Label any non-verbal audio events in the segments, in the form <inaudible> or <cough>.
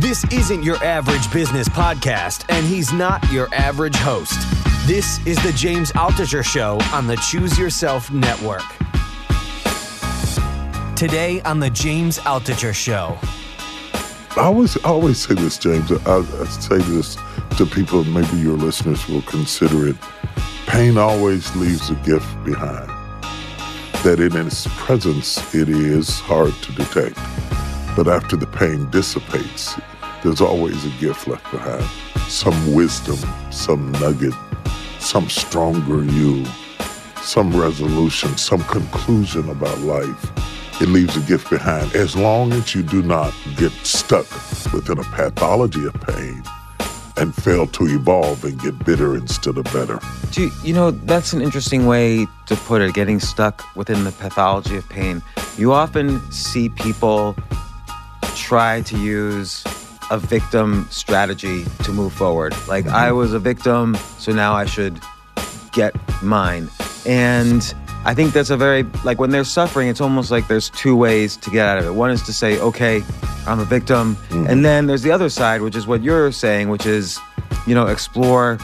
This isn't your average business podcast, and he's not your average host. This is the James Altucher Show on the Choose Yourself Network. Today on the James Altucher Show. I always, I always say this, James. I, I say this to people, maybe your listeners will consider it. Pain always leaves a gift behind. That in its presence, it is hard to detect. But after the pain dissipates, there's always a gift left behind. Some wisdom, some nugget, some stronger you, some resolution, some conclusion about life. It leaves a gift behind as long as you do not get stuck within a pathology of pain and fail to evolve and get bitter instead of better. Do you know that's an interesting way to put it, getting stuck within the pathology of pain. You often see people try to use a victim strategy to move forward. Like I mm-hmm. was a victim, so now I should get mine. And I think that's a very like when they're suffering, it's almost like there's two ways to get out of it. One is to say, okay, I'm a victim. Mm-hmm. And then there's the other side, which is what you're saying, which is, you know, explore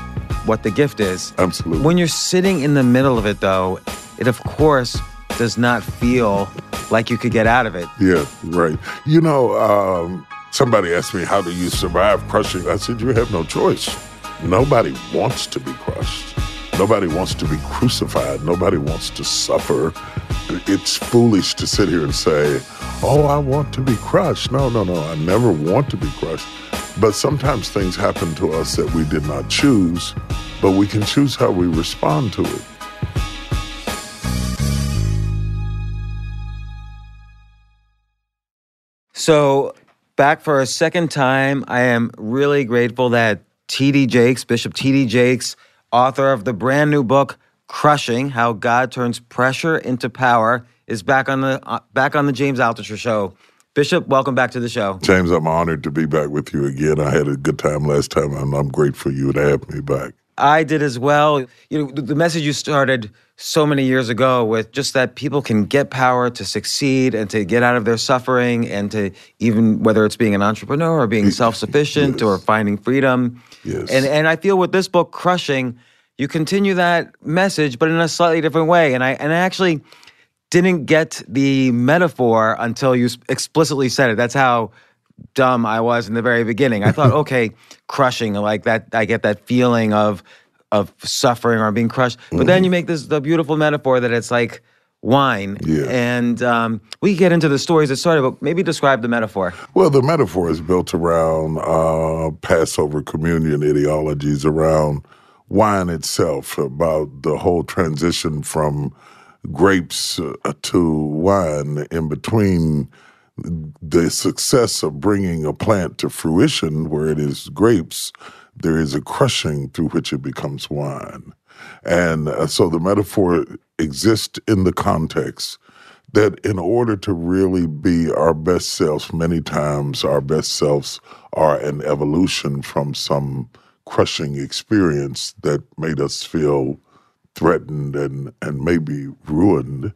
what the gift is. Absolutely. When you're sitting in the middle of it though, it of course does not feel like you could get out of it. Yeah, right. You know, um, somebody asked me, How do you survive crushing? I said, You have no choice. Nobody wants to be crushed. Nobody wants to be crucified. Nobody wants to suffer. It's foolish to sit here and say, Oh, I want to be crushed. No, no, no. I never want to be crushed. But sometimes things happen to us that we did not choose, but we can choose how we respond to it. So, back for a second time, I am really grateful that T.D. Jakes, Bishop T.D. Jakes, author of the brand new book "Crushing: How God Turns Pressure into Power," is back on the uh, back on the James Altucher Show. Bishop, welcome back to the show. James, I'm honored to be back with you again. I had a good time last time, and I'm grateful you to have me back. I did as well. You know, the message you started so many years ago with just that people can get power to succeed and to get out of their suffering and to even whether it's being an entrepreneur or being self-sufficient or finding freedom. Yes. And and I feel with this book crushing, you continue that message but in a slightly different way. And I and I actually didn't get the metaphor until you explicitly said it. That's how dumb I was in the very beginning. I thought, <laughs> okay, crushing, like that. I get that feeling of of suffering or being crushed. But then you make this the beautiful metaphor that it's like wine. Yeah. And um, we get into the stories that started, but maybe describe the metaphor. Well, the metaphor is built around uh, Passover communion ideologies, around wine itself, about the whole transition from grapes uh, to wine, in between the success of bringing a plant to fruition where it is grapes, there is a crushing through which it becomes wine. And uh, so the metaphor exists in the context that in order to really be our best selves, many times our best selves are an evolution from some crushing experience that made us feel threatened and, and maybe ruined.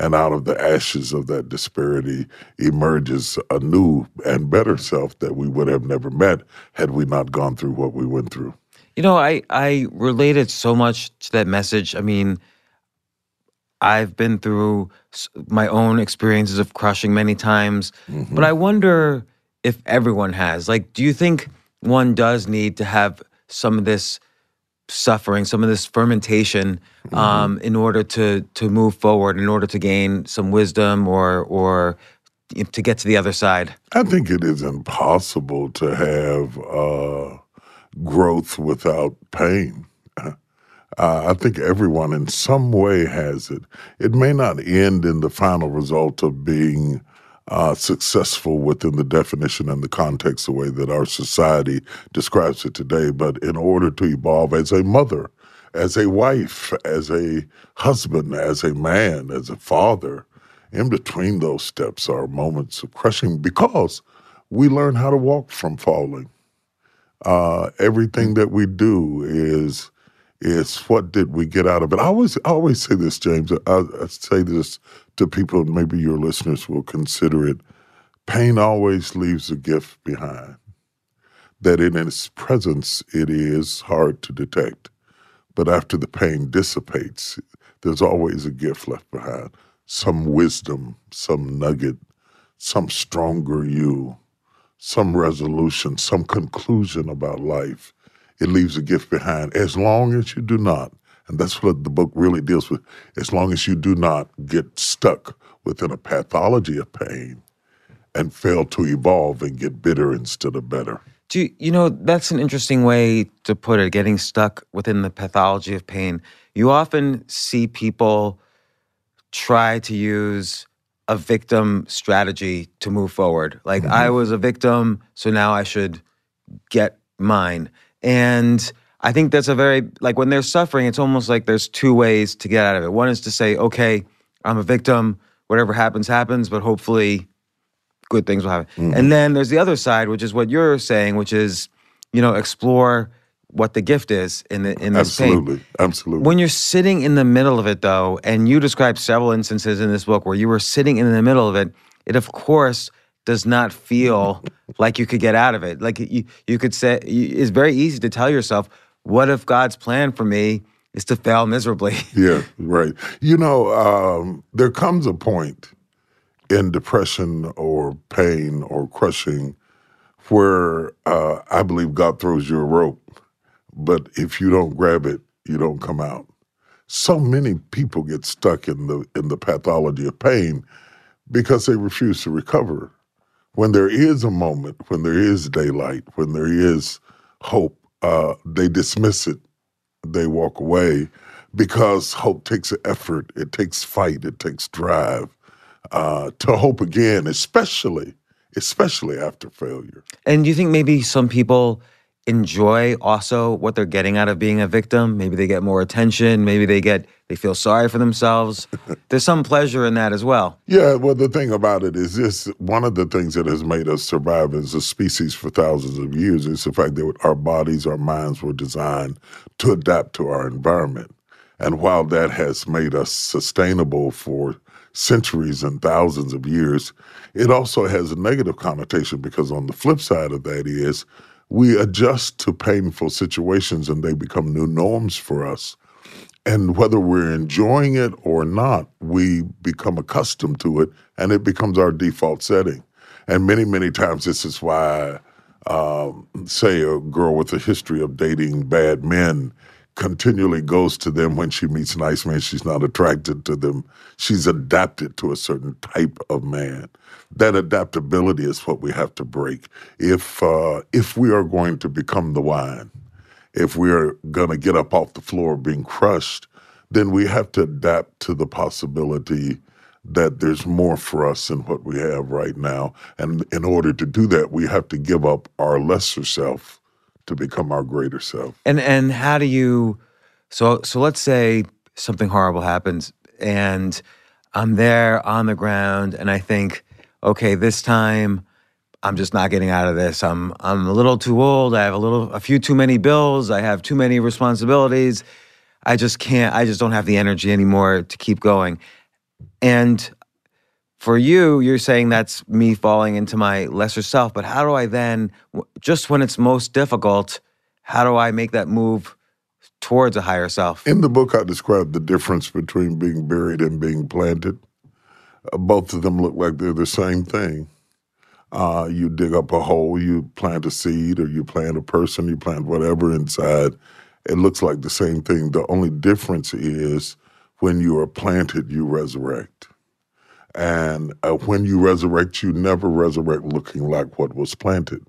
And out of the ashes of that disparity emerges a new and better self that we would have never met had we not gone through what we went through. You know, I I related so much to that message. I mean, I've been through my own experiences of crushing many times, mm-hmm. but I wonder if everyone has. Like, do you think one does need to have some of this suffering, some of this fermentation, mm-hmm. um, in order to to move forward, in order to gain some wisdom or or to get to the other side? I think it is impossible to have uh, growth without pain. <laughs> Uh, I think everyone in some way has it. It may not end in the final result of being uh, successful within the definition and the context the way that our society describes it today, but in order to evolve as a mother, as a wife, as a husband, as a man, as a father, in between those steps are moments of crushing because we learn how to walk from falling. Uh, everything that we do is is what did we get out of it? I always I always say this, James. I, I say this to people, maybe your listeners will consider it. Pain always leaves a gift behind. That in its presence, it is hard to detect, but after the pain dissipates, there's always a gift left behind. Some wisdom, some nugget, some stronger you, some resolution, some conclusion about life it leaves a gift behind as long as you do not, and that's what the book really deals with, as long as you do not get stuck within a pathology of pain and fail to evolve and get bitter instead of better. Do you, you know, that's an interesting way to put it, getting stuck within the pathology of pain. You often see people try to use a victim strategy to move forward. Like, mm-hmm. I was a victim, so now I should get mine. And I think that's a very, like when they're suffering, it's almost like there's two ways to get out of it. One is to say, okay, I'm a victim, whatever happens, happens, but hopefully good things will happen. Mm-hmm. And then there's the other side, which is what you're saying, which is, you know, explore what the gift is in the in this absolutely, pain. Absolutely. When you're sitting in the middle of it though, and you describe several instances in this book where you were sitting in the middle of it, it of course does not feel like you could get out of it. Like you, you could say, it's very easy to tell yourself, what if God's plan for me is to fail miserably? <laughs> yeah, right. You know, um, there comes a point in depression or pain or crushing where uh, I believe God throws you a rope, but if you don't grab it, you don't come out. So many people get stuck in the in the pathology of pain because they refuse to recover when there is a moment, when there is daylight, when there is hope, uh, they dismiss it. They walk away because hope takes effort, it takes fight, it takes drive uh, to hope again, especially especially after failure. And do you think maybe some people enjoy also what they're getting out of being a victim. Maybe they get more attention. Maybe they get they feel sorry for themselves. <laughs> There's some pleasure in that as well. Yeah, well, the thing about it is this: one of the things that has made us survive as a species for thousands of years is the fact that our bodies, our minds were designed to adapt to our environment. And while that has made us sustainable for centuries and thousands of years, it also has a negative connotation because on the flip side of that is we adjust to painful situations and they become new norms for us. And whether we're enjoying it or not, we become accustomed to it and it becomes our default setting. And many, many times, this is why, um, say, a girl with a history of dating bad men continually goes to them when she meets nice men. She's not attracted to them. She's adapted to a certain type of man. That adaptability is what we have to break. If uh, if we are going to become the wine, if we are going to get up off the floor being crushed, then we have to adapt to the possibility that there's more for us than what we have right now. And in order to do that, we have to give up our lesser self to become our greater self. And and how do you so so let's say something horrible happens and I'm there on the ground and I think, okay, this time I'm just not getting out of this. I'm I'm a little too old. I have a little a few too many bills. I have too many responsibilities. I just can't I just don't have the energy anymore to keep going. And for you, you're saying that's me falling into my lesser self. But how do I then, just when it's most difficult, how do I make that move towards a higher self. In the book, I describe the difference between being buried and being planted. Uh, both of them look like they're the same thing. Uh, you dig up a hole, you plant a seed, or you plant a person, you plant whatever inside. It looks like the same thing. The only difference is when you are planted, you resurrect. And uh, when you resurrect, you never resurrect looking like what was planted.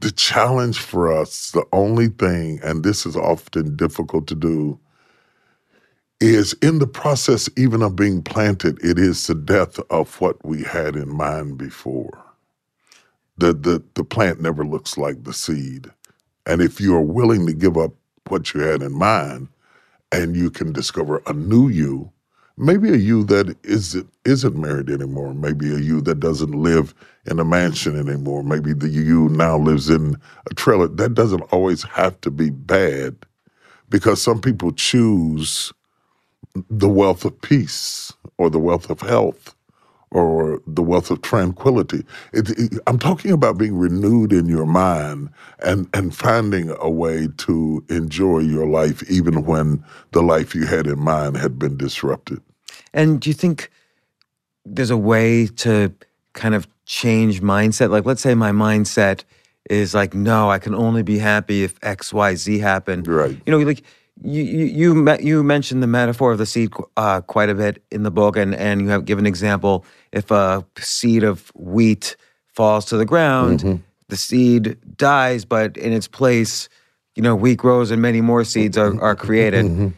The challenge for us, the only thing, and this is often difficult to do, is in the process even of being planted, it is the death of what we had in mind before. The, the, the plant never looks like the seed. And if you are willing to give up what you had in mind and you can discover a new you, maybe a you that isn't, isn't married anymore, maybe a you that doesn't live in a mansion anymore, maybe the you now lives in a trailer, that doesn't always have to be bad because some people choose the wealth of peace or the wealth of health or the wealth of tranquility. It, it, I'm talking about being renewed in your mind and, and finding a way to enjoy your life even when the life you had in mind had been disrupted. And do you think there's a way to kind of change mindset? Like, let's say my mindset is like, no, I can only be happy if X, Y, Z happen. Right. You know, like you you you, you mentioned the metaphor of the seed uh, quite a bit in the book, and and you have given an example. If a seed of wheat falls to the ground, Mm-hmm. the seed dies, but in its place, you know, wheat grows and many more seeds are, are created. Mm-hmm.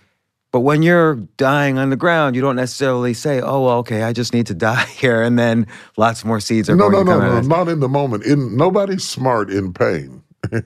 But when you're dying on the ground, you don't necessarily say, "Oh, well, okay, I just need to <laughs> die here," and then lots more seeds are No, going no, to no, out. no, this. not in the moment. In nobody's smart in pain. <laughs> you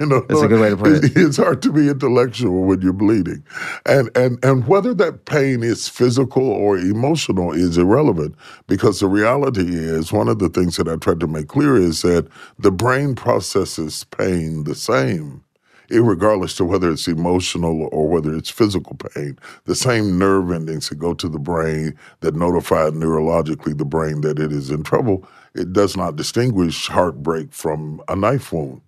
know, That's a good way to put it. <laughs> It's hard to be intellectual when you're bleeding, and and and whether that pain is physical or emotional is irrelevant because the reality is one of the things that I tried to make clear is that the brain processes pain the same irregardless to whether it's emotional or whether it's physical pain. The same nerve endings that go to the brain that notify neurologically the brain that it is in trouble, it does not distinguish heartbreak from a knife wound.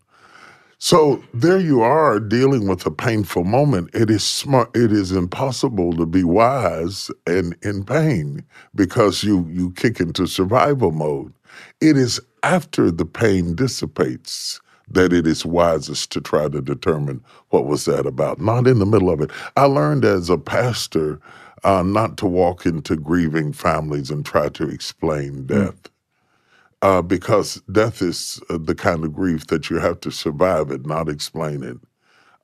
So there you are dealing with a painful moment. It is smart. It is impossible to be wise and in pain because you you kick into survival mode. It is after the pain dissipates that it is wisest to try to determine what was that about, not in the middle of it. I learned as a pastor uh, not to walk into grieving families and try to explain death uh, because death is uh, the kind of grief that you have to survive it, not explain it.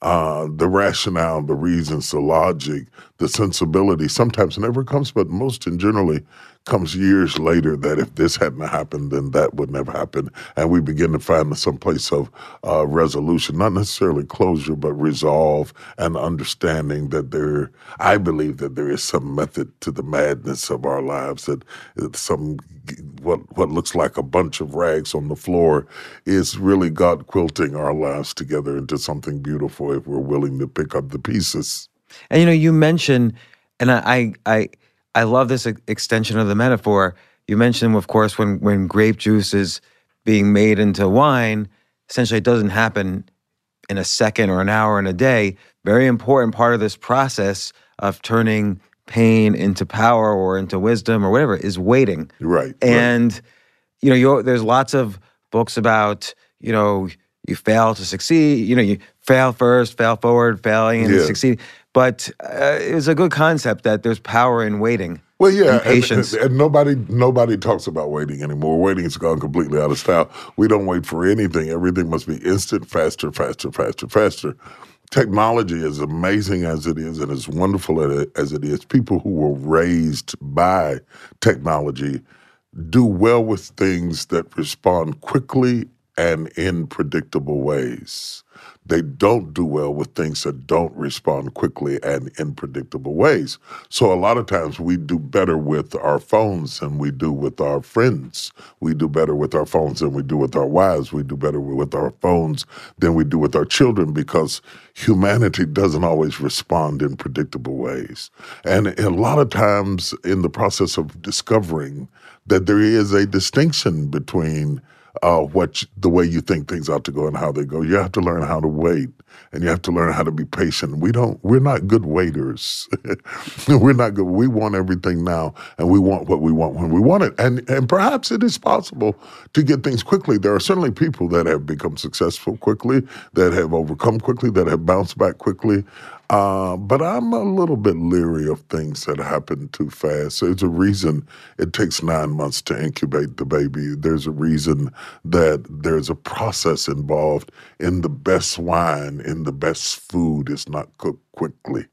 Uh, the rationale, the reasons, the logic, the sensibility sometimes never comes, but most and generally comes years later that if this hadn't happened, then that would never happen. And we begin to find some place of uh, resolution, not necessarily closure, but resolve and understanding that there, I believe that there is some method to the madness of our lives, that some what what looks like a bunch of rags on the floor is really God quilting our lives together into something beautiful if we're willing to pick up the pieces. And you know, you mentioned, and I, I, I, I love this extension of the metaphor. You mentioned, of course, when when grape juice is being made into wine, essentially it doesn't happen in a second or an hour in a day. Very important part of this process of turning pain into power or into wisdom or whatever is waiting. Right. right. And you know, there's lots of books about you know you fail to succeed. You know, you fail first, fail forward, failing and Yeah. succeed. But uh, it's a good concept that there's power in waiting. Well, yeah, and and, patience. and, and nobody nobody talks about waiting anymore. Waiting's gone completely out of style. We don't wait for anything. Everything must be instant, faster, faster, faster, faster. Technology, as amazing as it is and as wonderful as it is, people who were raised by technology do well with things that respond quickly and in predictable ways. They don't do well with things that don't respond quickly and in predictable ways. So a lot of times we do better with our phones than we do with our friends. We do better with our phones than we do with our wives. We do better with our phones than we do with our children because humanity doesn't always respond in predictable ways. And a lot of times in the process of discovering that there is a distinction between uh, what the way you think things ought to go and how they go. You have to learn how to wait, and you have to learn how to be patient. We don't. We're not good waiters. <laughs> we're not good. We want everything now, and we want what we want when we want it. And and perhaps it is possible to get things quickly. There are certainly people that have become successful quickly, that have overcome quickly, that have bounced back quickly. Uh, but I'm a little bit leery of things that happen too fast. There's a reason it takes nine months to incubate the baby. There's a reason that there's a process involved in the best wine, in the best food is not cooked quickly.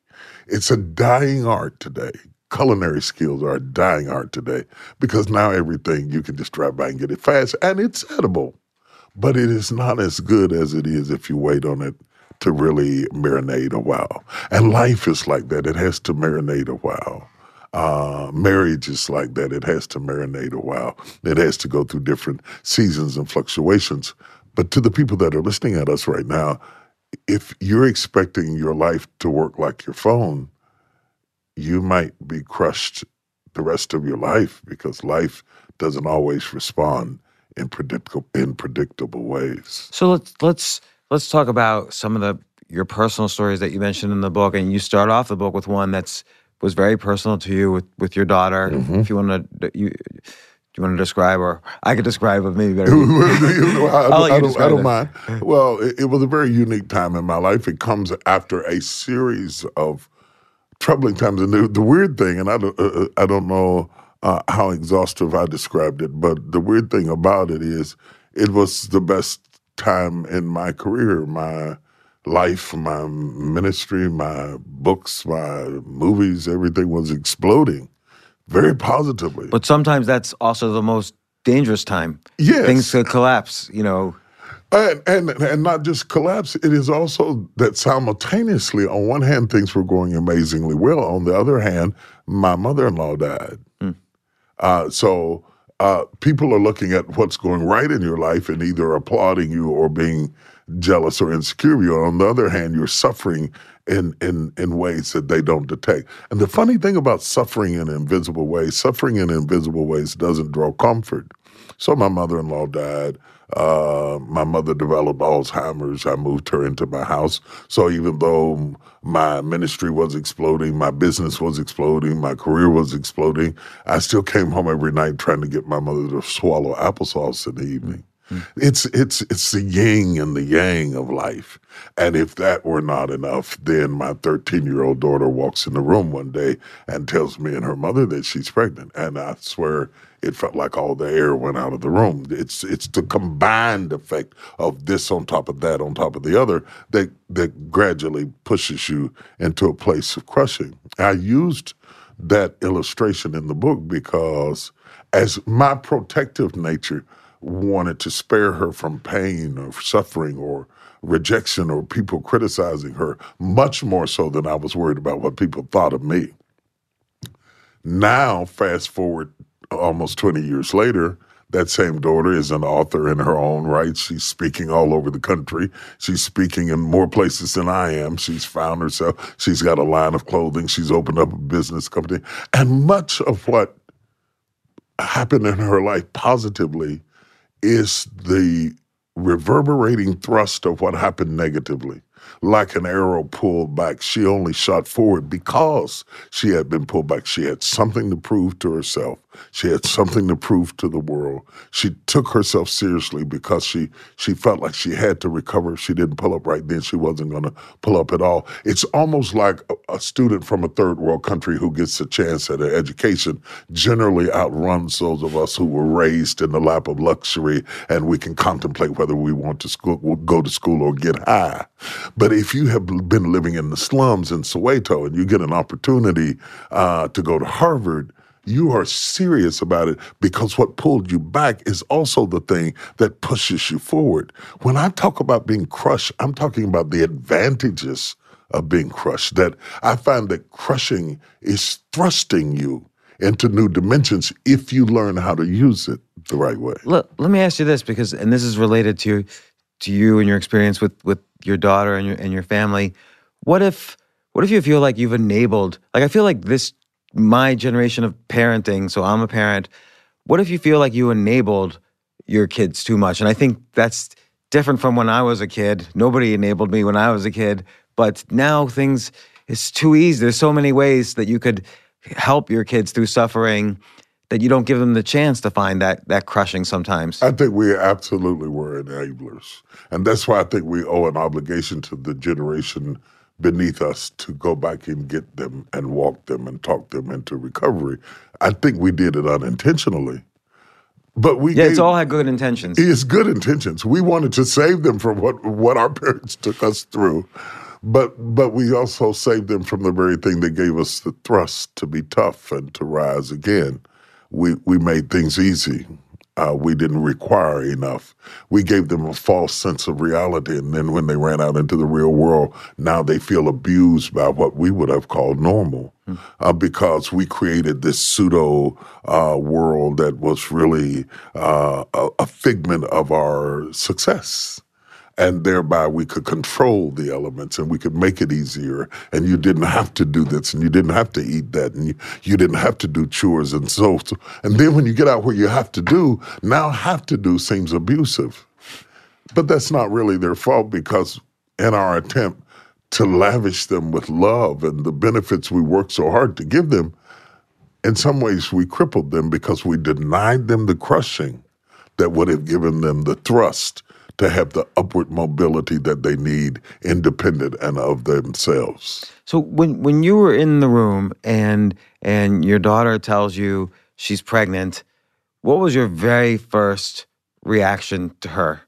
It's a dying art today. Culinary skills are a dying art today because now everything you can just drive by and get it fast and it's edible but it is not as good as it is if you wait on it to really marinate a while. And life is like that. It has to marinate a while. Uh, marriage is like that. It has to marinate a while. It has to go through different seasons and fluctuations. But to the people that are listening at us right now, if you're expecting your life to work like your phone, you might be crushed the rest of your life because life doesn't always respond in predictable in predictable ways. So let's let's let's talk about some of the your personal stories that you mentioned in the book, and you start off the book with one that's was very personal to you with with your daughter. If you want to, you do you want to describe, or I could describe it maybe better. <laughs> I, don't- I'll let you I don't, I don't mind. Well, it, it was a very unique time in my life. It comes after a series of troubling times, and the, the weird thing, and I don't, uh, uh, I don't know uh, how exhaustive I described it, but the weird thing about it is, it was the best time in my career, my life, my ministry, my books, my movies. Everything was exploding, very positively. But sometimes that's also the most dangerous time. Yes. things could collapse. You know, And, and and not just collapse. It is also that simultaneously, on one hand, things were going amazingly well. On the other hand, my mother-in-law died. Uh, so uh, people are looking at what's going right in your life and either applauding you or being jealous or insecure of you. On the other hand, you're suffering in in in ways that they don't detect. And the funny thing about suffering in invisible ways, suffering in invisible ways doesn't draw comfort. So my mother-in-law died. Uh, my mother developed Alzheimer's. I moved her into my house. So even though my ministry was exploding, my business was exploding, my career was exploding, I still came home every night trying to get my mother to swallow applesauce in the evening. It's it's it's the yin and the yang of life. And if that were not enough, then my 13 year old daughter walks in the room one day and tells me and her mother that she's pregnant. And I swear it felt like all the air went out of the room. It's it's the combined effect of this on top of that on top of the other that that gradually pushes you into a place of crushing. I used that illustration in the book because as my protective nature wanted to spare her from pain or suffering or rejection or people criticizing her, much more so than I was worried about what people thought of me. Now, fast forward almost 20 years later, that same daughter is an author in her own right. She's speaking all over the country. She's speaking in more places than I am. She's found herself. She's got a line of clothing. She's opened up a business company. And much of what happened in her life positively is the reverberating thrust of what happened negatively. Like an arrow pulled back, she only shot forward because she had been pulled back. She had something to prove to herself. She had something to prove to the world. She took herself seriously because she she felt like she had to recover. If she didn't pull up right then, she wasn't going to pull up at all. It's almost like a, a student from a third world country who gets a chance at an education generally outruns those of us who were raised in the lap of luxury and we can contemplate whether we want to school, go to school or get high. But if you have been living in the slums in Soweto and you get an opportunity uh, to go to Harvard, you are serious about it because what pulled you back is also the thing that pushes you forward. When I talk about being crushed, I'm talking about the advantages of being crushed. That I find that crushing is thrusting you into new dimensions if you learn how to use it the right way. let, let me ask you this because, and this is related to to you and your experience with with your daughter and your and your family. What if what if you feel like you've enabled? Like I feel like this my generation of parenting. So I'm a parent. What if you feel like you enabled your kids too much. And I think that's different from when I was a kid. Nobody enabled me when I was a kid, but now things it's too easy. There's so many ways that you could help your kids through suffering that you don't give them the chance to find that that crushing sometimes. I think we absolutely were enablers. And that's why I think we owe an obligation to the generation beneath us to go back and get them and walk them and talk them into recovery. I think we did it unintentionally. But we yeah, gave, it's all had good intentions. It's good intentions. We wanted to save them from what what our <laughs> parents took us through. But but we also saved them from the very thing that gave us the thrust to be tough and to rise again. We we made things easy. Uh, we didn't require enough. We gave them a false sense of reality, and then when they ran out into the real world, now they feel abused by what we would have called normal, mm. uh, because we created this pseudo uh, world that was really uh, a, a figment of our success and thereby we could control the elements and we could make it easier. And you didn't have to do this and you didn't have to eat that and you, you didn't have to do chores and so, so and then when you get out where you have to do now have to do seems abusive. But that's not really their fault because in our attempt to lavish them with love and the benefits we work so hard to give them in some ways we crippled them because we denied them the crushing that would have given them the thrust to have the upward mobility that they need independent and of themselves. So when when you were in the room and and your daughter tells you she's pregnant, what was your very first reaction to her?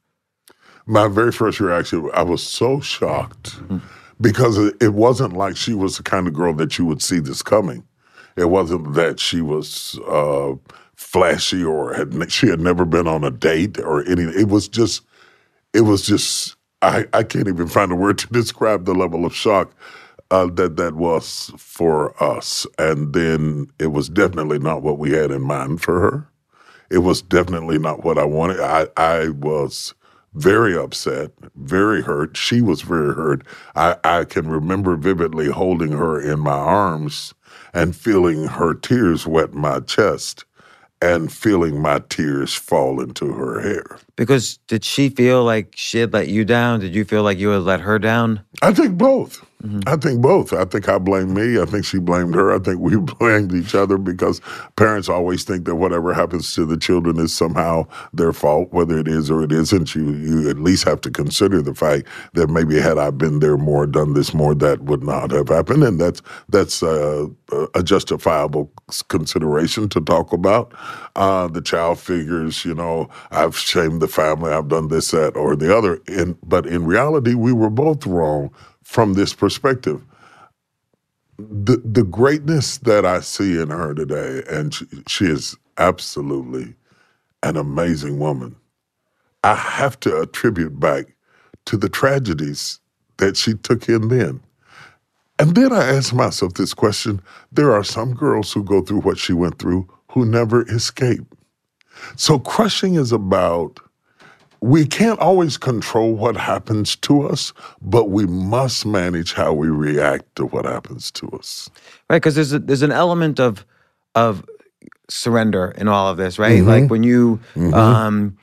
My very first reaction, I was so shocked mm-hmm. because it wasn't like she was the kind of girl that you would see this coming. It wasn't that she was uh, flashy or had she had never been on a date or anything. It was just it was just I, I can't even find a word to describe the level of shock uh, that that was for us. And then it was definitely not what we had in mind for her. It was definitely not what I wanted. I, I was very upset, very hurt. She was very hurt. I, I can remember vividly holding her in my arms and feeling her tears wet my chest and feeling my tears fall into her hair. Because did she feel like she had let you down? Did you feel like you had let her down? I think both. Mm-hmm. I think both. I think I blame me. I think she blamed her. I think we <laughs> blamed each other because parents always think that whatever happens to the children is somehow their fault, whether it is or it isn't. You you at least have to consider the fact that maybe had I been there more, done this more, that would not have happened, and that's that's uh, a justifiable consideration to talk about. Uh, the child figures, you know, I've shamed the family, I've done this, that, or the other. In, but in reality, we were both wrong from this perspective. The the greatness that I see in her today, and she, she is absolutely an amazing woman. I have to attribute back to the tragedies that she took in then. And then I ask myself this question there are some girls who go through what she went through who never escape. So crushing is about we can't always control what happens to us, but we must manage how we react to what happens to us. Right, because there's a, there's an element of of surrender in all of this, right? Mm-hmm. Like when you, mm-hmm. um,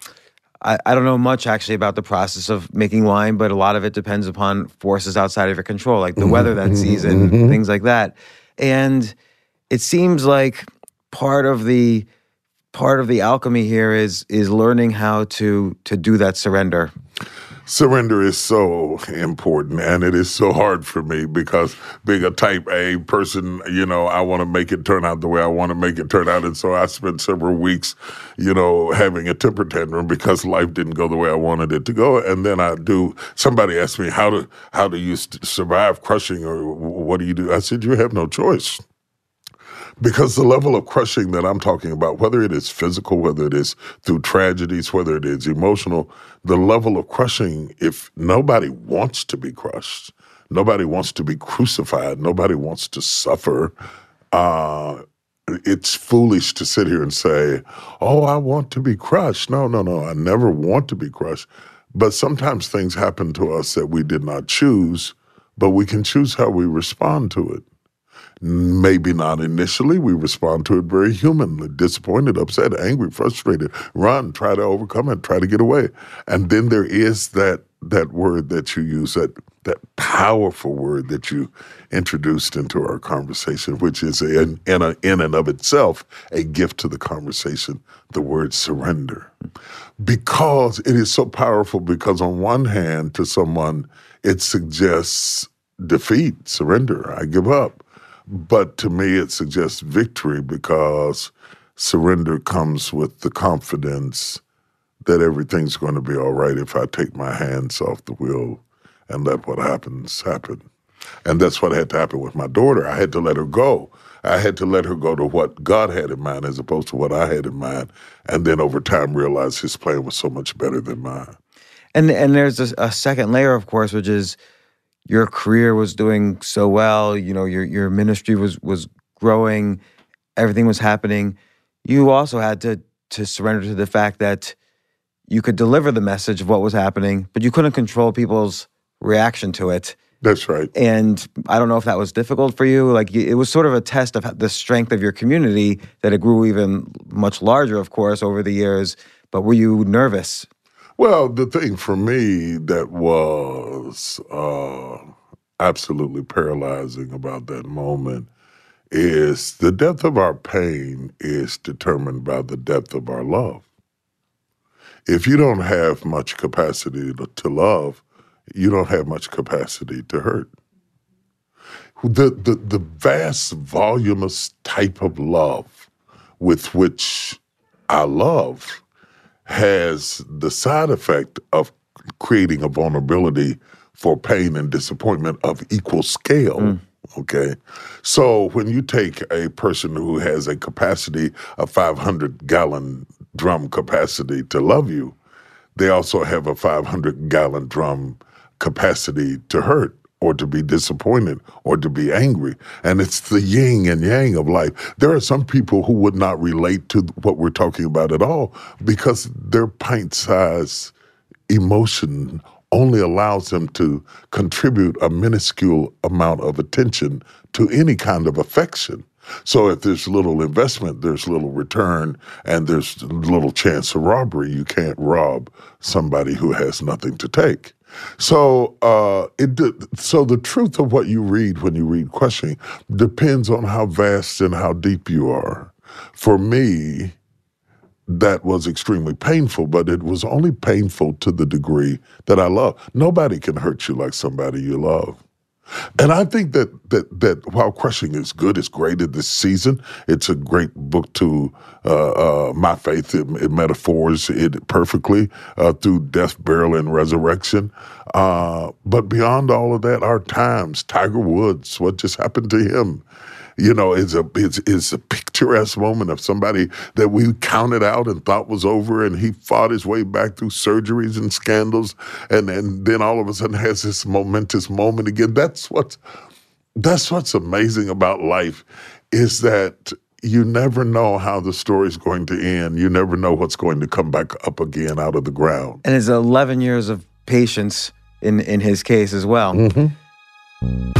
I, I don't know much actually about the process of making wine, but a lot of it depends upon forces outside of your control, like the mm-hmm. weather that mm-hmm. season, mm-hmm. things like that. And it seems like part of the part of the alchemy here is is learning how to to do that surrender surrender is so important and it is so hard for me because being a type A person, you know, I want to make it turn out the way I want to make it turn out. And so I spent several weeks, you know, having a temper tantrum because life didn't go the way I wanted it to go. And then I do, somebody asked me, how do, how do you survive crushing or what do you do? I said, you have no choice. Because the level of crushing that I'm talking about, whether it is physical, whether it is through tragedies, whether it is emotional, the level of crushing, if nobody wants to be crushed, nobody wants to be crucified, nobody wants to suffer, uh, it's foolish to sit here and say, oh, I want to be crushed. No, no, no, I never want to be crushed. But sometimes things happen to us that we did not choose, but we can choose how we respond to it. Maybe not initially. We respond to it very humanly, disappointed, upset, angry, frustrated, run, try to overcome it, try to get away. And then there is that that word that you use, that that powerful word that you introduced into our conversation, which is in, in, a, in and of itself a gift to the conversation, the word surrender. Because it is so powerful, because on one hand, to someone, it suggests defeat, surrender, I give up. But to me, it suggests victory because surrender comes with the confidence that everything's going to be all right if I take my hands off the wheel and let what happens happen. And that's what had to happen with my daughter. I had to let her go. I had to let her go to what God had in mind as opposed to what I had in mind. And then over time realize his plan was so much better than mine. And and there's a, a second layer, of course, which is your career was doing so well. You know, your your ministry was was growing, everything was happening. You also had to to surrender to the fact that you could deliver the message of what was happening, but you couldn't control people's reaction to it. That's right. And I don't know if that was difficult for you. Like it was sort of a test of the strength of your community that it grew even much larger, of course, over the years. But were you nervous? Well, the thing for me that was uh, absolutely paralyzing about that moment is the depth of our pain is determined by the depth of our love. If you don't have much capacity to, to love, you don't have much capacity to hurt. The, the, the vast, voluminous type of love with which I love has the side effect of creating a vulnerability for pain and disappointment of equal scale. Mm. Okay. So when you take a person who has a capacity of 500 gallon drum capacity to love you, they also have a 500 gallon drum capacity to hurt or to be disappointed or to be angry. And it's the yin and yang of life. There are some people who would not relate to what we're talking about at all because their pint size emotion only allows them to contribute a minuscule amount of attention to any kind of affection. So if there's little investment, there's little return, and there's little chance of robbery. You can't rob somebody who has nothing to take. So uh, it so the truth of what you read when you read questioning depends on how vast and how deep you are. For me, that was extremely painful, but it was only painful to the degree that I love. Nobody can hurt you like somebody you love. And I think that that that while Crushing is good, it's great in this season. It's a great book to uh, uh, my faith. It, it, metaphors it perfectly uh, through death, burial, and resurrection. Uh, but beyond all of that, our times. Tiger Woods, what just happened to him? You know, is a is, is a picturesque moment of somebody that we counted out and thought was over, and he fought his way back through surgeries and scandals, and and then all of a sudden has this momentous moment again. That's what's that's what's amazing about life, is that you never know how the story's going to end. You never know what's going to come back up again out of the ground. And it's 11 years of patience in in his case as well. Mm-hmm.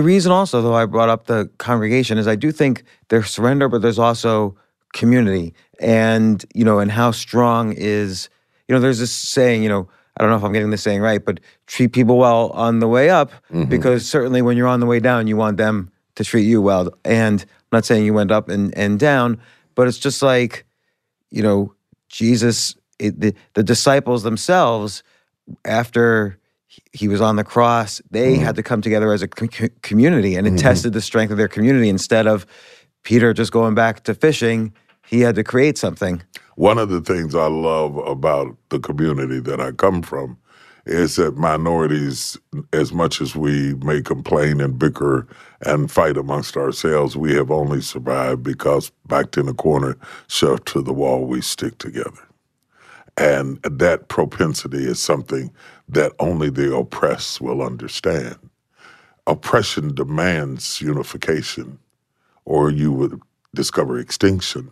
The reason also, though, I brought up the congregation is I do think there's surrender, but there's also community. And, you know, and how strong is, you know, there's this saying, you know, I don't know if I'm getting this saying right, but treat people well on the way up mm-hmm. because certainly when you're on the way down, you want them to treat you well. And I'm not saying you went up and, and down, but it's just like, you know, Jesus, it, the, the disciples themselves, after he- was on the cross. They had mm. to come together as a co- co- community, and it mm-hmm. tested the strength of their community. Instead of Peter just going back to fishing, he had to create something. One of the things I love about the community that I come from is that minorities, as much as we may complain and bicker and fight amongst ourselves, we have only survived because backed in a corner, shoved to the wall, we stick together. And that propensity is something that only the oppressed will understand. Oppression demands unification, or you would discover extinction.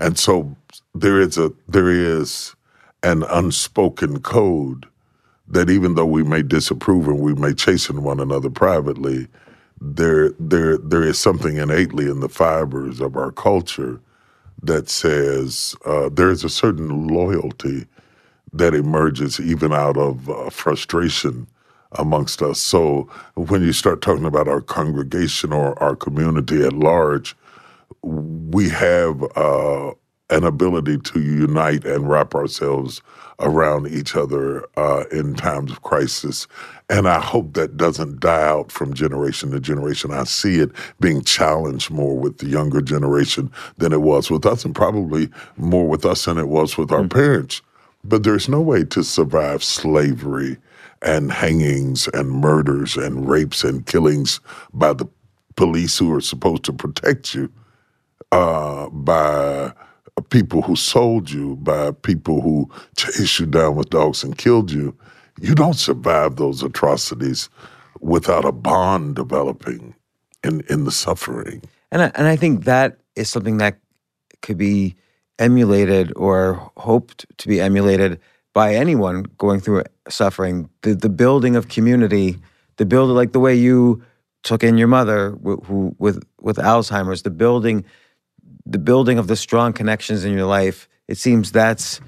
And so there is a there is an unspoken code that even though we may disapprove and we may chasten one another privately, there there there is something innately in the fibers of our culture that says uh, there is a certain loyalty that emerges even out of uh, frustration amongst us. So when you start talking about our congregation or our community at large, we have uh, an ability to unite and wrap ourselves around each other uh, in times of crisis. And I hope that doesn't die out from generation to generation. I see it being challenged more with the younger generation than it was with us, and probably more with us than it was with our parents. But there's no way to survive slavery and hangings and murders and rapes and killings by the police who are supposed to protect you uh, by people who sold you, by people who chased you down with dogs and killed you. You don't survive those atrocities without a bond developing in, in the suffering. And I, and I think that is something that could be emulated or hoped to be emulated by anyone going through suffering. The the building of community, the build like the way you took in your mother who, who with with Alzheimer's, the building the building of the strong connections in your life. It seems that's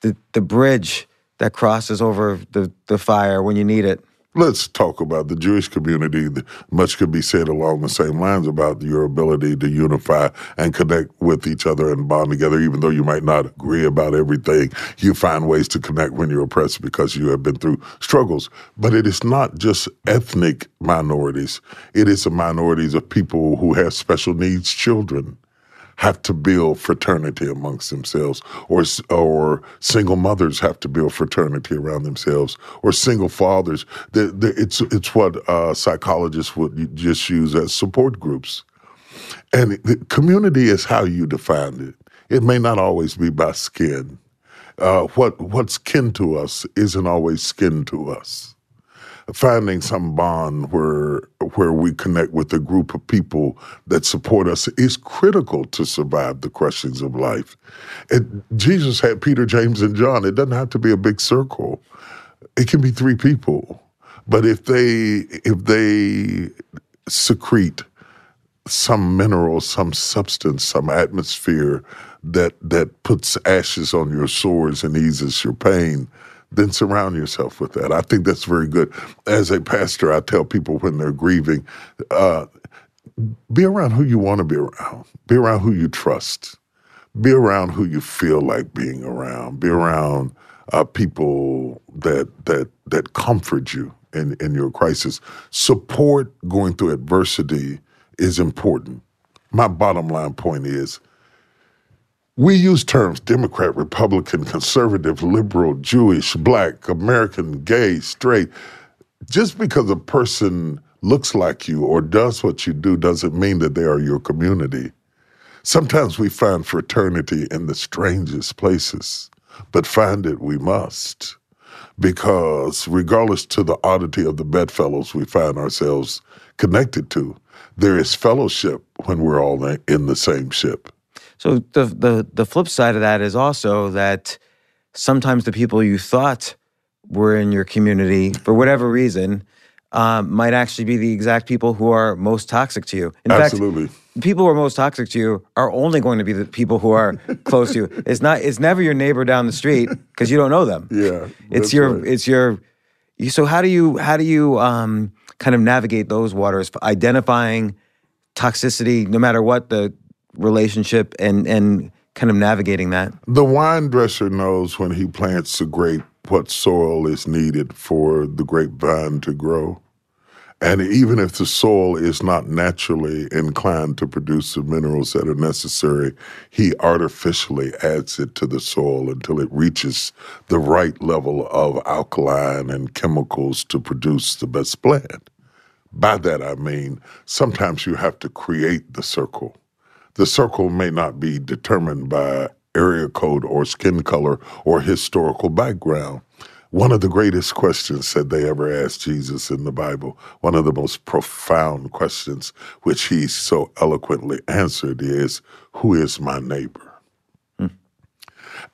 the the bridge that crosses over the the fire when you need it. Let's talk about the Jewish community. Much could be said along the same lines about your ability to unify and connect with each other and bond together, even though you might not agree about everything. You find ways to connect when you're oppressed because you have been through struggles. But it is not just ethnic minorities, it is the minorities of people who have special needs children have to build fraternity amongst themselves, or or single mothers have to build fraternity around themselves, or single fathers. The, the, it's it's what uh, psychologists would just use as support groups, and community is how you define it. It may not always be by skin. Uh, what what's kin to us isn't always skin to us finding some bond where where we connect with a group of people that support us is critical to survive the questions of life. Jesus had Peter, James, and John. It doesn't have to be a big circle. It can be three people, but if they if they secrete some mineral, some substance, some atmosphere that that puts ashes on your sores and eases your pain, then surround yourself with that. I think that's very good. As a pastor, I tell people when they're grieving, uh, be around who you want to be around. Be around who you trust. Be around who you feel like being around. Be around uh, people that that that comfort you in in your crisis. Support going through adversity is important. My bottom line point is we use terms Democrat, Republican, conservative, liberal, Jewish, black, American, gay, straight. Just because a person looks like you or does what you do doesn't mean that they are your community. Sometimes we find fraternity in the strangest places, but find it we must. Because regardless to the oddity of the bedfellows we find ourselves connected to, there is fellowship when we're all in the same ship. So the the the flip side of that is also that sometimes the people you thought were in your community for whatever reason um, might actually be the exact people who are most toxic to you. In Absolutely. fact, people who are most toxic to you are only going to be the people who are <laughs> close to you. It's not. It's never your neighbor down the street because you don't know them. Yeah, it's your. right. It's your. You, so how do you how do you um, kind of navigate those waters, identifying toxicity, no matter what the relationship, and and kind of navigating that? The wine dresser knows when he plants a grape what soil is needed for the grapevine to grow. And even if the soil is not naturally inclined to produce the minerals that are necessary, he artificially adds it to the soil until it reaches the right level of alkaline and chemicals to produce the best plant. By that I mean sometimes you have to create the circle. The circle may not be determined by area code or skin color or historical background. One of the greatest questions that they ever asked Jesus in the Bible, one of the most profound questions which he so eloquently answered is, Who is my neighbor?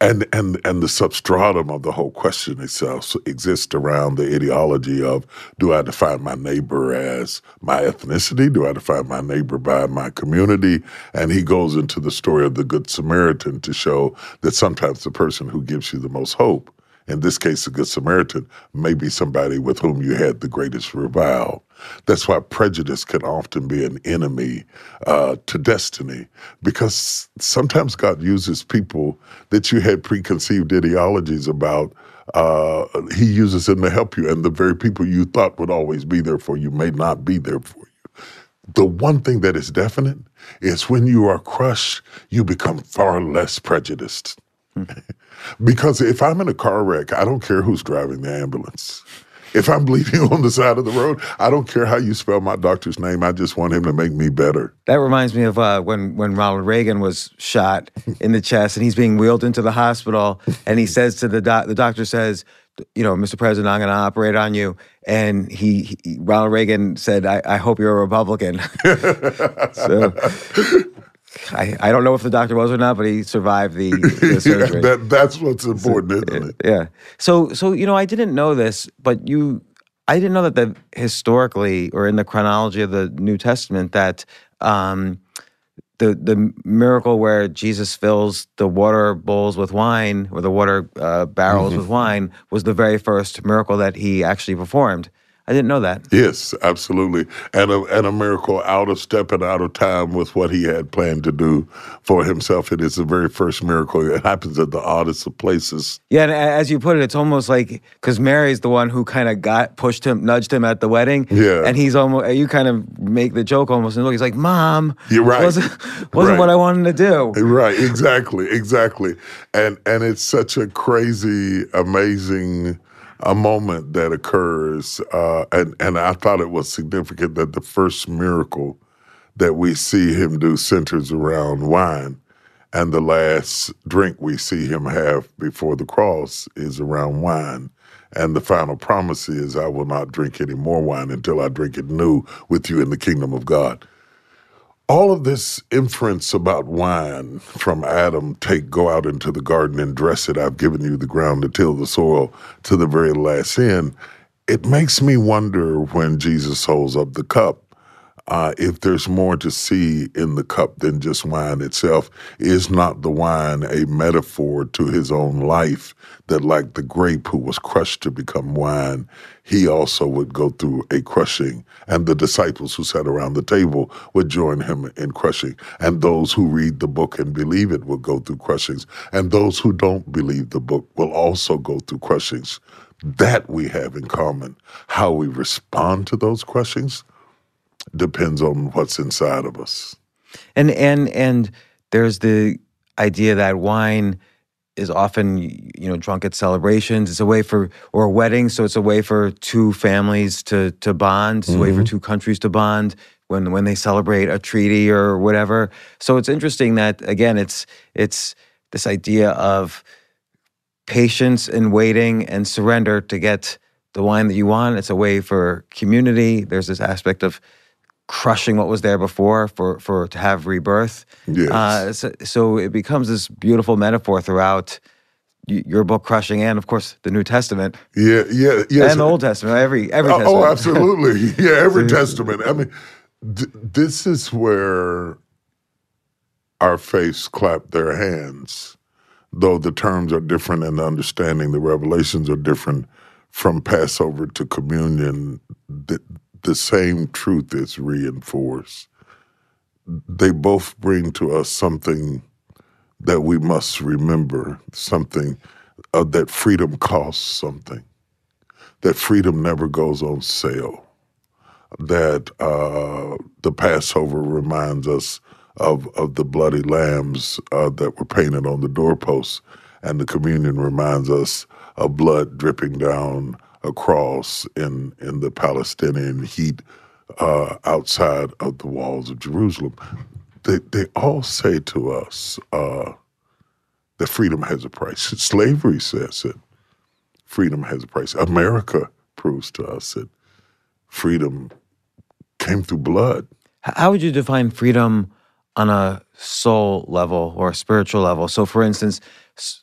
And, and and the substratum of the whole question itself exists around the ideology of do I define my neighbor as my ethnicity? Do I define my neighbor by my community? And he goes into the story of the Good Samaritan to show that sometimes the person who gives you the most hope in this case, the Good Samaritan may be somebody with whom you had the greatest revile. That's why prejudice can often be an enemy uh, to destiny, because sometimes God uses people that you had preconceived ideologies about. Uh, he uses them to help you, and the very people you thought would always be there for you may not be there for you. The one thing that is definite is when you are crushed, you become far less prejudiced. <laughs> because if I'm in a car wreck, I don't care who's driving the ambulance. If I'm bleeding <laughs> on the side of the road, I don't care how you spell my doctor's name. I just want him to make me better. That reminds me of uh, when when Ronald Reagan was shot in the chest, and he's being wheeled into the hospital, and he says to the doc, the doctor says, "You know, Mr. President, I'm going to operate on you." And he, he Ronald Reagan said, I, "I hope you're a Republican." <laughs> so I, I don't know if the doctor was or not, but he survived the, <laughs> the surgery. yeah, that, that's what's important, so, isn't it? Yeah. So so you know, I didn't know this, but you, I didn't know that the historically or in the chronology of the New Testament that um, the the miracle where Jesus fills the water bowls with wine or the water uh, barrels mm-hmm. with wine was the very first miracle that he actually performed. I didn't know that. Yes, absolutely, and a and a miracle out of step and out of time with what he had planned to do for himself. It is the very first miracle. It happens at the oddest of places. Yeah, and as you put it, it's almost like because Mary's the one who kind of got pushed him, nudged him at the wedding. Yeah, and he's almost you kind of make the joke almost, and look, he's like, "Mom, you're right. Wasn't, wasn't right. what I wanted to do." Right, exactly, exactly, and and it's such a crazy, amazing a moment that occurs, uh, and and I thought it was significant that the first miracle that we see him do centers around wine, and the last drink we see him have before the cross is around wine. And the final promise is, I will not drink any more wine until I drink it new with you in the kingdom of God all of this inference about wine from Adam, take, go out into the garden and dress it. I've given you the ground to till the soil to the very last end. It makes me wonder when Jesus holds up the cup uh, if there's more to see in the cup than just wine itself, is not the wine a metaphor to his own life that, like the grape who was crushed to become wine, he also would go through a crushing, and the disciples who sat around the table would join him in crushing, and those who read the book and believe it will go through crushings, and those who don't believe the book will also go through crushings. That we have in common. How we respond to those crushings depends on what's inside of us. And and and there's the idea that wine is often you know drunk at celebrations. It's a way for or weddings, so it's a way for two families to to bond. It's mm-hmm. a way for mm-hmm. two countries to bond when when they celebrate a treaty or whatever. So it's interesting that again, it's it's this idea of patience and waiting and surrender to get the wine that you want. It's a way for community. There's this aspect of crushing what was there before for for to have rebirth. Yes. Uh, so, so, it becomes this beautiful metaphor throughout your book, crushing, and of course the New Testament. Yeah, yeah, yeah and the Old Testament. Every every. Oh, testament. oh absolutely. <laughs> Yeah, every testament. I mean, th- this is where our faiths clap their hands, though the terms are different and the understanding, the revelations are different from Passover to communion. The, the same truth is reinforced. They both bring to us something that we must remember, something uh, that freedom costs something, that freedom never goes on sale, that uh, the Passover reminds us of, of the bloody lambs uh, that were painted on the doorposts, and the communion reminds us of blood dripping down a cross in, in the Palestinian heat uh, outside of the walls of Jerusalem. They, they all say to us uh, that freedom has a price. <laughs> Slavery says it. Freedom has a price. America proves to us that freedom came through blood. How would you define freedom on a soul level or a spiritual level? So, for instance,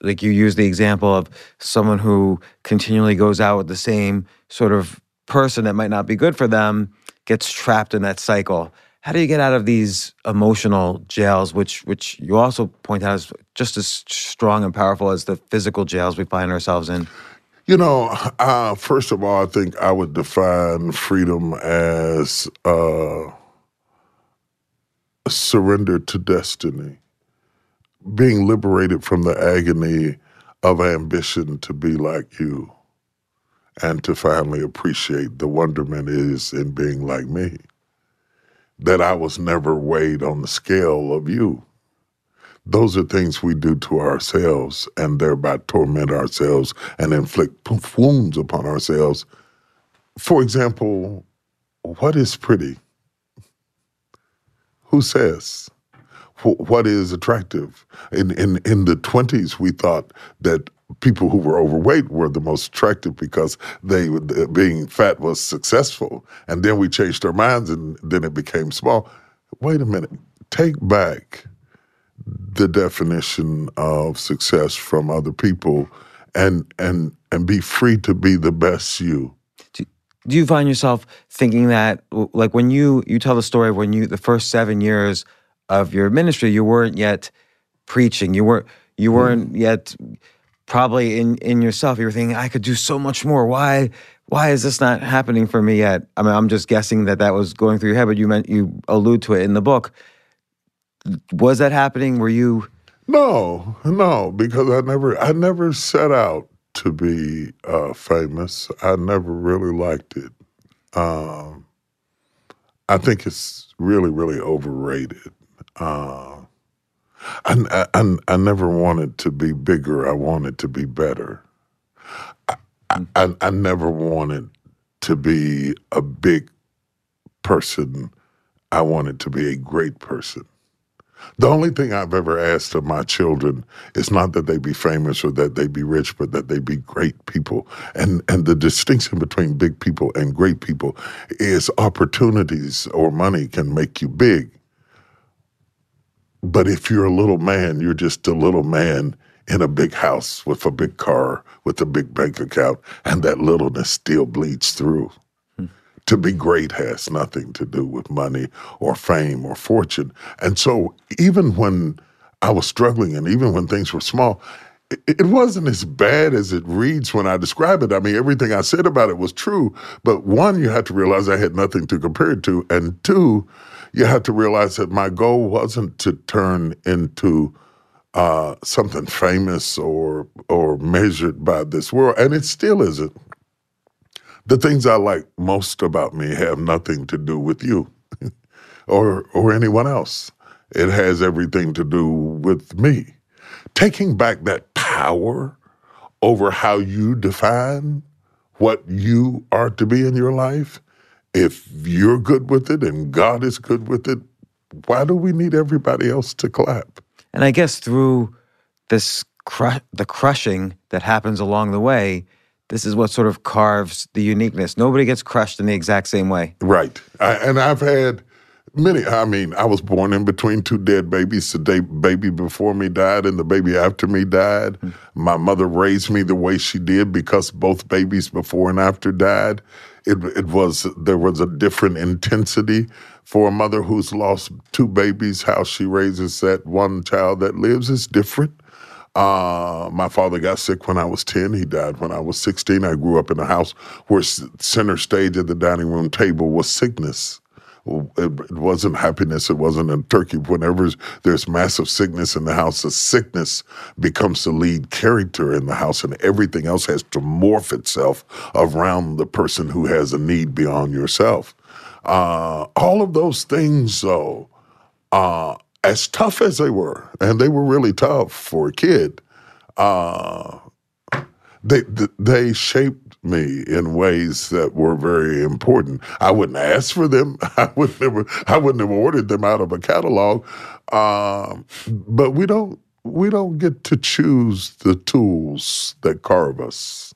like you use the example of someone who continually goes out with the same sort of person that might not be good for them, gets trapped in that cycle. How do you get out of these emotional jails, which which you also point out is just as strong and powerful as the physical jails we find ourselves in? You know, uh, first of all, I think I would define freedom as uh, surrender to destiny, being liberated from the agony of ambition to be like you, and to finally appreciate the wonderment is in being like me. That I was never weighed on the scale of you. Those are things we do to ourselves and thereby torment ourselves and inflict wounds upon ourselves. For example, what is pretty? Who says? Wh- What is attractive? In, in, in the 20s, we thought that people who were overweight were the most attractive because they being fat was successful. And then we changed our minds and then it became small. Wait a minute. Take back the definition of success from other people and and and be free to be the best you do you find yourself thinking that like when you you tell the story when you the first seven years of your ministry you weren't yet preaching. You weren't you weren't yet probably in in yourself. You were thinking i could do so much more. Why why is this not happening for me yet? I mean i'm just guessing that that was going through your head but you meant you allude to it in the book. Was that happening? Were you? No no because i never i never set out to be uh, famous. I never really liked it. Um, i think it's really really overrated uh, I, I, I never wanted to be bigger i wanted to be better I, I, I never wanted to be a big person. I wanted to be a great person. The only thing I've ever asked of my children is not that they be famous or that they be rich, but that they be great people. And and the distinction between big people and great people is opportunities or money can make you big. But if you're a little man, you're just a little man in a big house with a big car, with a big bank account, and that littleness still bleeds through. Hmm. To be great has nothing to do with money or fame or fortune. And so, even when I was struggling and even when things were small, it, it wasn't as bad as it reads when I describe it. I mean, everything I said about it was true. But one, you had to realize I had nothing to compare it to. And two, you had to realize that my goal wasn't to turn into uh, something famous or or measured by this world, and it still isn't. The things I like most about me have nothing to do with you <laughs> or or anyone else. It has everything to do with me. Taking back that power over how you define what you are to be in your life, if you're good with it and God is good with it, why do we need everybody else to clap? And I guess through this cru- the crushing that happens along the way, this is what sort of carves the uniqueness. Nobody gets crushed in the exact same way. Right. I, and I've had many, I mean, I was born in between two dead babies. The day, baby before me died and the baby after me died. Hmm. My mother raised me the way she did because both babies before and after died. It, it was, there was a different intensity for a mother who's lost two babies. How she raises that one child that lives is different. Uh, my father got sick when I was 10. He died when I was 16. I grew up in a house where center stage at the dining room table was sickness. It wasn't happiness. It wasn't a turkey. Whenever there's massive sickness in the house, the sickness becomes the lead character in the house, and everything else has to morph itself around the person who has a need beyond yourself. Uh, all of those things, though, uh, as tough as they were, and they were really tough for a kid, uh, they they shaped me in ways that were very important. I wouldn't ask for them. <laughs> I would never. I wouldn't have ordered them out of a catalog. Um, but we don't. We don't get to choose the tools that carve us.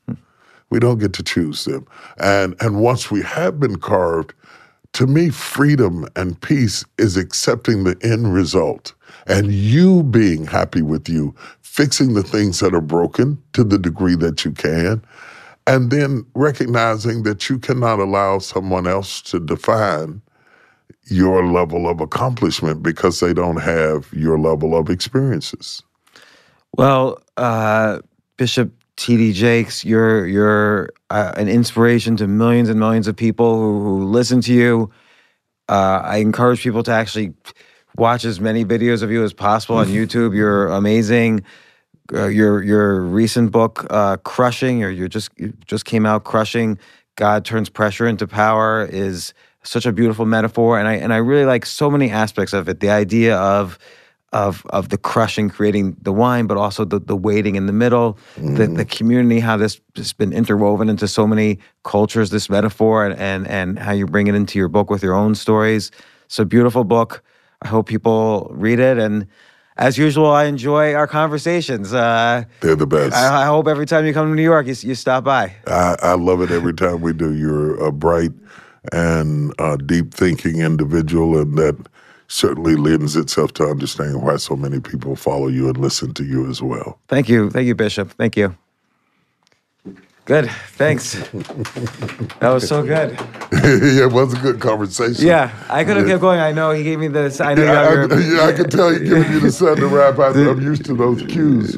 We don't get to choose them. And and once we have been carved, to me, freedom and peace is accepting the end result and you being happy with you, fixing the things that are broken to the degree that you can, and then recognizing that you cannot allow someone else to define your level of accomplishment because they don't have your level of experiences. Well, uh, Bishop TD Jakes, you're you're uh, an inspiration to millions and millions of people who, who listen to you. Uh, I encourage people to actually watch as many videos of you as possible on <laughs> YouTube. You're amazing. Uh, your your recent book, uh, "Crushing," or you just you just came out, "Crushing." God turns pressure into power is such a beautiful metaphor, and I and I really like so many aspects of it. The idea of of of the crushing creating the wine, but also the the waiting in the middle, mm. the the community, how this has been interwoven into so many cultures, this metaphor, and and and how you bring it into your book with your own stories. It's a beautiful book. I hope people read it and. As usual, I enjoy our conversations. Uh, They're the best. I, I, hope every time you come to New York, you, you stop by. I, I love it every time we do. You're a bright and uh, deep thinking individual, and that certainly lends itself to understanding why so many people follow you and listen to you as well. Thank you. Thank you, Bishop. Thank you. Good. Thanks. that was so good. <laughs> yeah, it was a good conversation. Yeah, I could have yeah. kept going. I know he gave me this. I know yeah, I, your, yeah, I can tell you giving you the sun to wrap. I, I'm used to those cues.